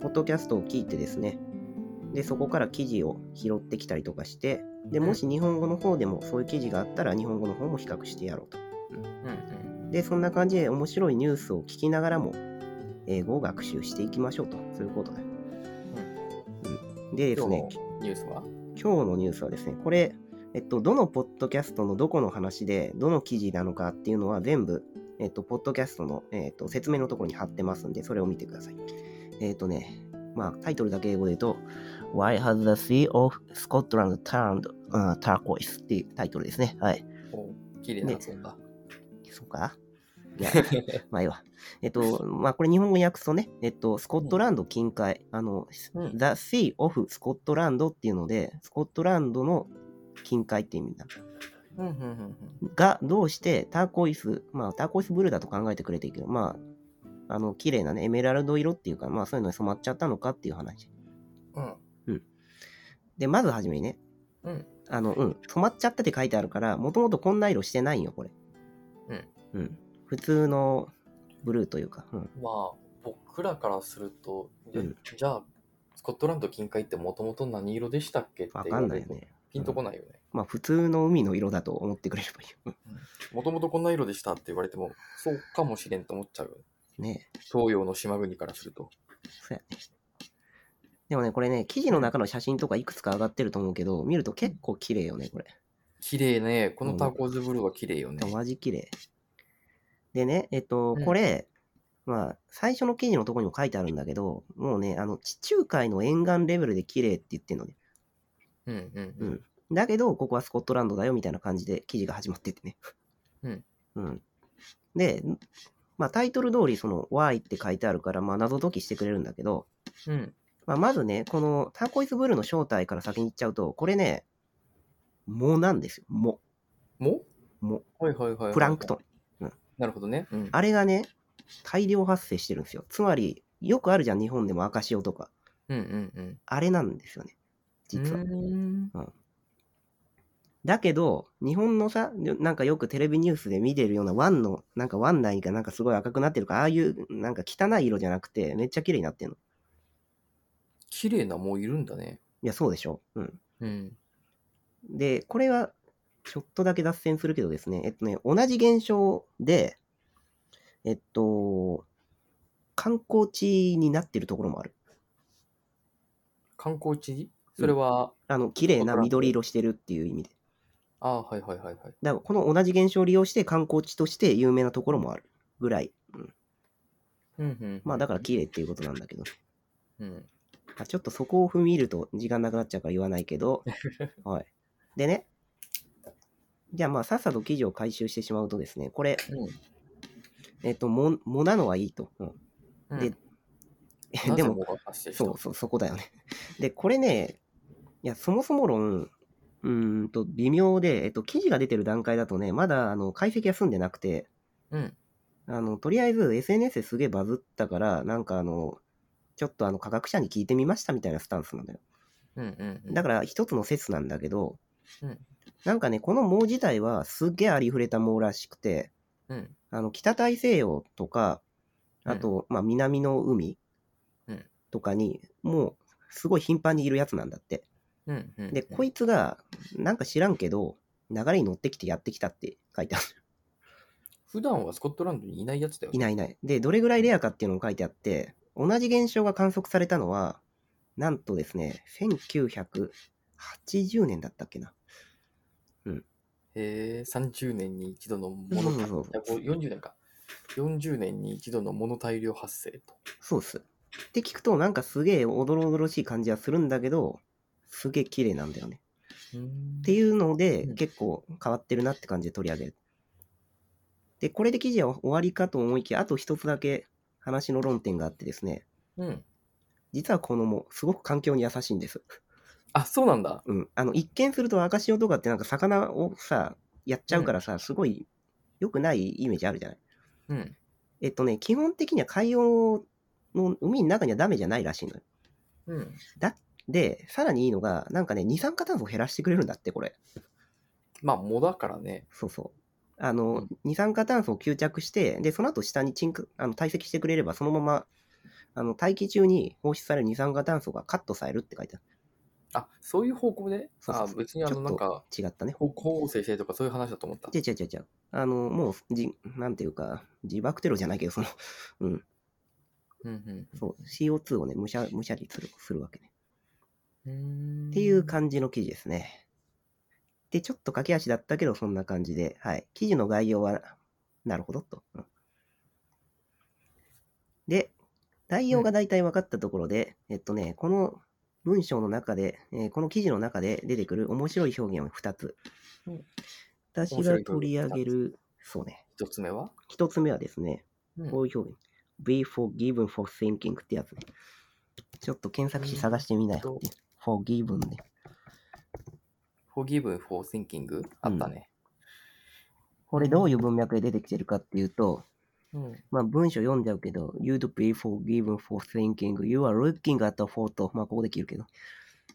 ポッドキャストを聞いてですね、で、そこから記事を拾ってきたりとかして、で、もし日本語の方でもそういう記事があったら、日本語の方も比較してやろうと。うんで、そんな感じで面白いニュースを聞きながらも、英語を学習していきましょうと。そういうことだよ。うん。でです今日ね、のニュースは？今日のニュースはですね、これ、えっと、どのポッドキャストのどこの話で、どの記事なのかっていうのは全部、えっと、ポッドキャストの、えっと、説明のところに貼ってますんで、それを見てください。えっとね、まあ、タイトルだけ英語で言うと、Why has the Sea of Scotland turned、uh, turquoise? っていうタイトルですね。はい。お綺麗な発音だ。そうか？いや、まあいいわ。えっと、まあこれ日本語に訳すとね、えっと、スコットランド近海、あの、うん The Sea of Scotland っていうので、スコットランドの近海って意味になる。うんうんうんうんが、どうしてターコイス、まあターコイスブルーだと考えてくれていいけど、まあ、あの、綺麗なね、エメラルド色っていうか、まあそういうのに染まっちゃったのかっていう話。うんで、まずはじめにね、うんあの、うん、染まっちゃったって書いてあるから、もともとこんな色してないんよ、これ。うん。うん。普通のブルーというか、うん。まあ僕らからすると、でうんじゃあスコットランド近海ってもともと何色でしたっけってわかんないよね。ピンとこないよね。まあ普通の海の色だと思ってくれればいいよ。もともとこんな色でしたって言われても、そうかもしれんと思っちゃうよね。ねえ東洋の島国からすると。そうやね。でもね、これね、記事の中の写真とかいくつか上がってると思うけど、見ると結構綺麗よね、これ。綺麗ね。このターコーズブルーは綺麗よね。マジ綺麗。でね、えっとうん、これ、まあ、最初の記事のところにも書いてあるんだけど、もうね、あの、地中海の沿岸レベルで綺麗って言ってるのね。うんうんううんん。だけど、ここはスコットランドだよみたいな感じで記事が始まっててね。うん。うん。で、まあタイトル通りその Y って書いてあるから、まあ謎解きしてくれるんだけど、うん。まあまずね、このターコイスブルーの正体から先に言っちゃうと、これね、藻なんですよ。藻。も藻。はいはいはいはい。プランクトン。なるほどね。うん。あれがね、大量発生してるんですよ。つまり、よくあるじゃん、日本でも赤潮とか。うんうんうん。あれなんですよね。実はう。ーんだけど、日本のさ、なんかよくテレビニュースで見てるような湾の、なんか湾内がなんかすごい赤くなってるか、ああいうなんか汚い色じゃなくて、めっちゃ綺麗になってるの。綺麗なもういるんだね。いや、そうでしょ。うん。うん。で、これは、ちょっとだけ脱線するけどですね、えっとね、同じ現象で、えっと、観光地になってるところもある。観光地？それは、あの、綺麗な緑色してるっていう意味で。ああ、はいはいはいはい。だから、この同じ現象を利用して観光地として有名なところもあるぐらい。うん、うんうん。まあ、だから綺麗っていうことなんだけど。うん。まあちょっとそこを踏み入ると時間なくなっちゃうから言わないけど、はい。でね、じゃあまあさっさと記事を回収してしまうとですね、これ、えっと、も、もなのはいいと。うんうん。でも、ぜ藻が発生した？そうそう、そこだよね。で、これね、いや、そもそも論、うーんと、微妙で、えっと、記事が出てる段階だとね、まだ、あの、解析は済んでなくて、うん。あの、とりあえず SNS ですげえバズったから、なんかあの、ちょっとあの、科学者に聞いてみましたみたいなスタンスなんだよ。うんうんうん。だから一つの説なんだけど、うんなんかね、この藻自体はすっげえありふれた藻らしくて、うん。あの北大西洋とか、あと、まあ南の海うんとかに、もうすごい頻繁にいるやつなんだって。うんうん。で、こいつが、なんか知らんけど、流れに乗ってきてやってきたって書いてある。普段はスコットランドにいないやつだよね。いないいない。で、どれぐらいレアかっていうのも書いてあって、同じ現象が観測されたのは、なんとですね、1980年だったっけな。へえ、30年に一度のものそうそうそういやこう40年か。40年に一度の物大量発生と。そうっす。って聞くと、なんかすげえおどろおどろしい感じはするんだけど、すげえ綺麗なんだよね。ってういうので、うん結構変わってるなって感じで取り上げる。で、これで記事は終わりかと思いきや、あと一つだけ話の論点があってですね、ん。うん。実はこのもすごく環境に優しいんです。あ、そうなんだ。うん。あの、一見すると赤潮とかってなんか魚をさ、やっちゃうからさ、すごい良くないイメージあるじゃない。うん。えっとね、基本的には海洋の海の中にはダメじゃないらしいのよ。うん。で、さらにいいのが、なんかね、二酸化炭素を減らしてくれるんだって、これ。まあ、藻だからね。そうそう。あの、うん二酸化炭素を吸着して、で、その後下に沈下あの堆積してくれれば、そのまま、あの、大気中に放出される二酸化炭素がカットされるって書いてある。あ、そういう方向で？そうそうそうあ、別にあの、なんか、違ったね。方向性性とかそういう話だと思った。違う違う違う違う。あの、もう、じ、なんていうか、自爆テロじゃないけど、その、うん、うんそう、CO2 をね、むしゃ、むしゃりする、するわけね。うん。っていう感じの記事ですね。で、ちょっと駆け足だったけど、そんな感じで、はい。記事の概要は、なるほどと。うんで、内容が大体分かったところで、えっとね、この文章の中で、えーこの記事の中で出てくる面白い表現は2つうん。私が取り上げる、そうね。一つ目は？1つ目はですね、うんこういう表現。be forgiven for thinking ってやつね。ちょっと検索して探してみなよっていう。Forgiven で。forgiven for thinking? あったね。これどういう文脈で出てきてるかっていうと、うん。まあ文章読んじゃうけど、you'd be forgiven for thinking you are looking at a photo. まあここで切るけど。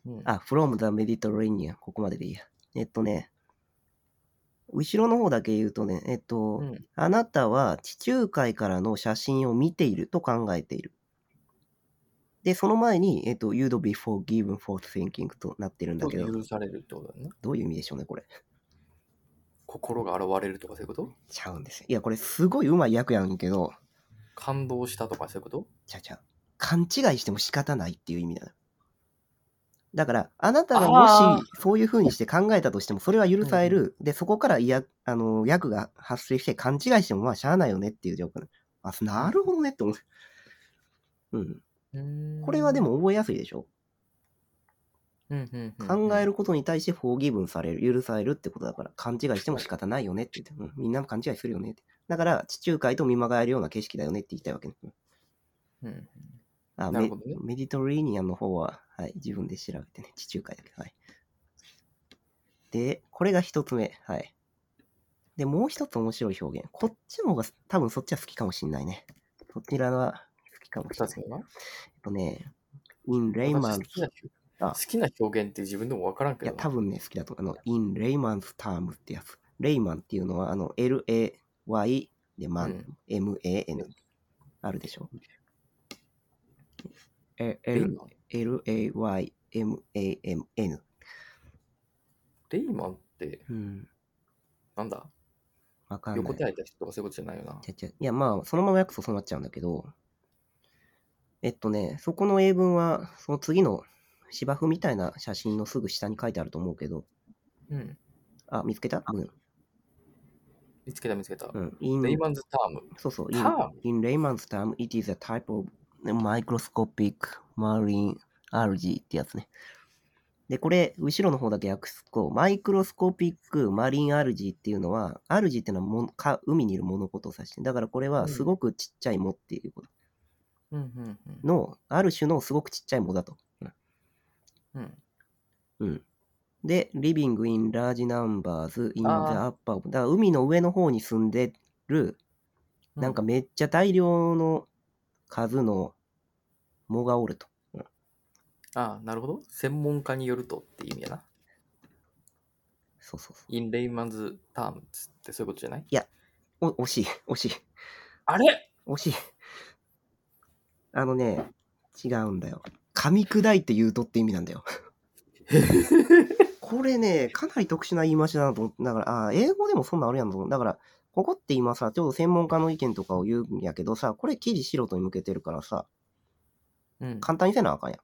うん。あ、from the Mediterranean。ここまででいいや。えっとね、後ろの方だけ言うとね、えっと、うん。あなたは地中海からの写真を見ていると考えている。で、その前に、えっと、you'd be forgiven for thinking となってるんだけど、許されるってことだよね。どういう意味でしょうね、これ。心が現れるとかそういうこと？ちゃうんですよ。いや、これすごいうまい訳やんけど、感動したとかそういうこと？ちゃうちゃう。勘違いしても仕方ないっていう意味だよ。だから、あなたがもあしそういう風にして考えたとしても、それは許される。で、そこからいや、あの、訳が発生して勘違いしても、まあ、しゃあないよねっていう状況ね。あ、なるほどねって思う。うん。これはでも、も覚えやすいでしょ？うんうんうん考えることに対してフォーギブンされる、許されるってことだから、勘違いしても仕方ないよねって言って、うん、みんなも勘違いするよねって。だから、地中海と見まがえるような景色だよねって言いたいわけね。うんうんあねメディトレーニアンの方は、はい、自分で調べてね、地中海だけど、はい。で、これが一つ目、はい。で、もう一つ面白い表現。こっちの方が多分そっちは好きかもしんないね。そちらはかもしれない。二つ目はえっとね、in layman's 私好きなあ好きな表現って自分でもわからんけいや、ど。多分ね、好きだと。あの、in layman's term ってやつ。レイマンっていうのは、あの、L-A-Y で、マン、うん M-A-N。あるでしょ？L-A-Y-M-A-M-N。レイマンって、うん。なんだわかんない。横たえた人とかそういうことじゃないよな。いや、まあ、そのまま訳すとそうなっちゃうんだけど、えっとね、そこの英文は、その次の芝生みたいな写真のすぐ下に書いてあると思うけど、うん。あ、見つけた？うん。見つけた見つけた。うん。in レイマンズターム。そうそう。タ In, ーム in layman's term, it is a type of microscopic marine algae ってやつね。で、これ、後ろの方だけ訳すと、マイクロスコピックマリンアルジーっていうのは、アルジーっていうのはものか海にいるものことを指して、だからこれはすごくちっちゃい藻っていうこと。の、ある種のすごくちっちゃい藻だと。うん。うん。で、living in large numbers in the あ upper, だから海の上の方に住んでる、なんかめっちゃ大量の数の藻がおると。ああ、なるほど。専門家によるとっていう意味やな。そうそうそ in layman's terms ってそういうことじゃない？う。お惜しい、惜しい、あれ？惜しい。あのね、違うんだよ。噛み砕いて言うとって意味なんだよ。これね、かなり特殊な言い回しだなと思って、だから、あー英語でもそんなんあるやんと思う。だから、ここって今さ、ちょうど専門家の意見とかを言うんやけどさ、これ記事素人に向けてるからさ、うん。簡単にせなあかんやん。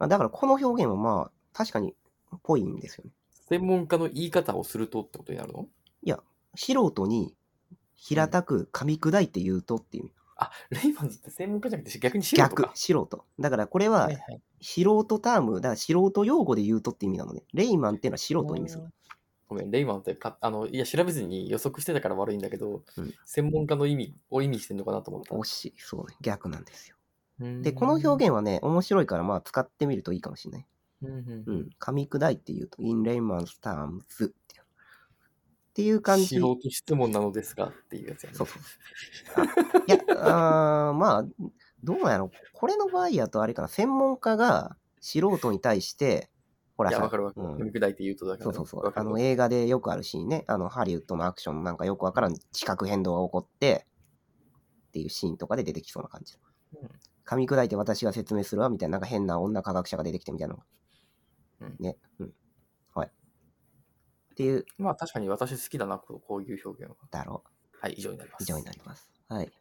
あだからこの表現はまあ、確かに、ぽいんですよね。専門家の言い方をするとってことになるの素人に平たく噛み砕いて言うとっていう意味。あ、レイマンズって専門家じゃなくて逆に素人逆か。、素人。だからこれははいはい素人ターム、だから素人用語で言うとって意味なのね。レイマンっていうのは素人を意味する。ごめん、レイマンってか、あの、いや、調べずに予測してたから悪いんだけど、うん専門家の意味を意味してんのかなと思った。惜しい。そうね。逆なんですよ。で、この表現はね、面白いから、まあ、使ってみるといいかもしれない。現、うんうんうん。噛み砕いて言うと、in layman's terms っていうっていう感じ。素人質問なのですがっていうやつやね。そうそういや、あーまあ、どうなんやろ。これの場合やとあれかな、専門家が素人に対して、ほらいや、さ、わかるわかる。うん読み砕いて言うとだから。そうそうそうあの映画でよくあるシーンね、あのハリウッドのアクションなんかよくわからん地殻変動が起こってっていうシーンとかで出てきそうな感じ。うん噛み砕いて私が説明するわみたいな、なんか変な女科学者が出てきてみたいなの。うんね。うん。はい。っていう、まあ確かに私好きだな、こういう表現は。だろはい、以上になりまう。す。以上になります。はい。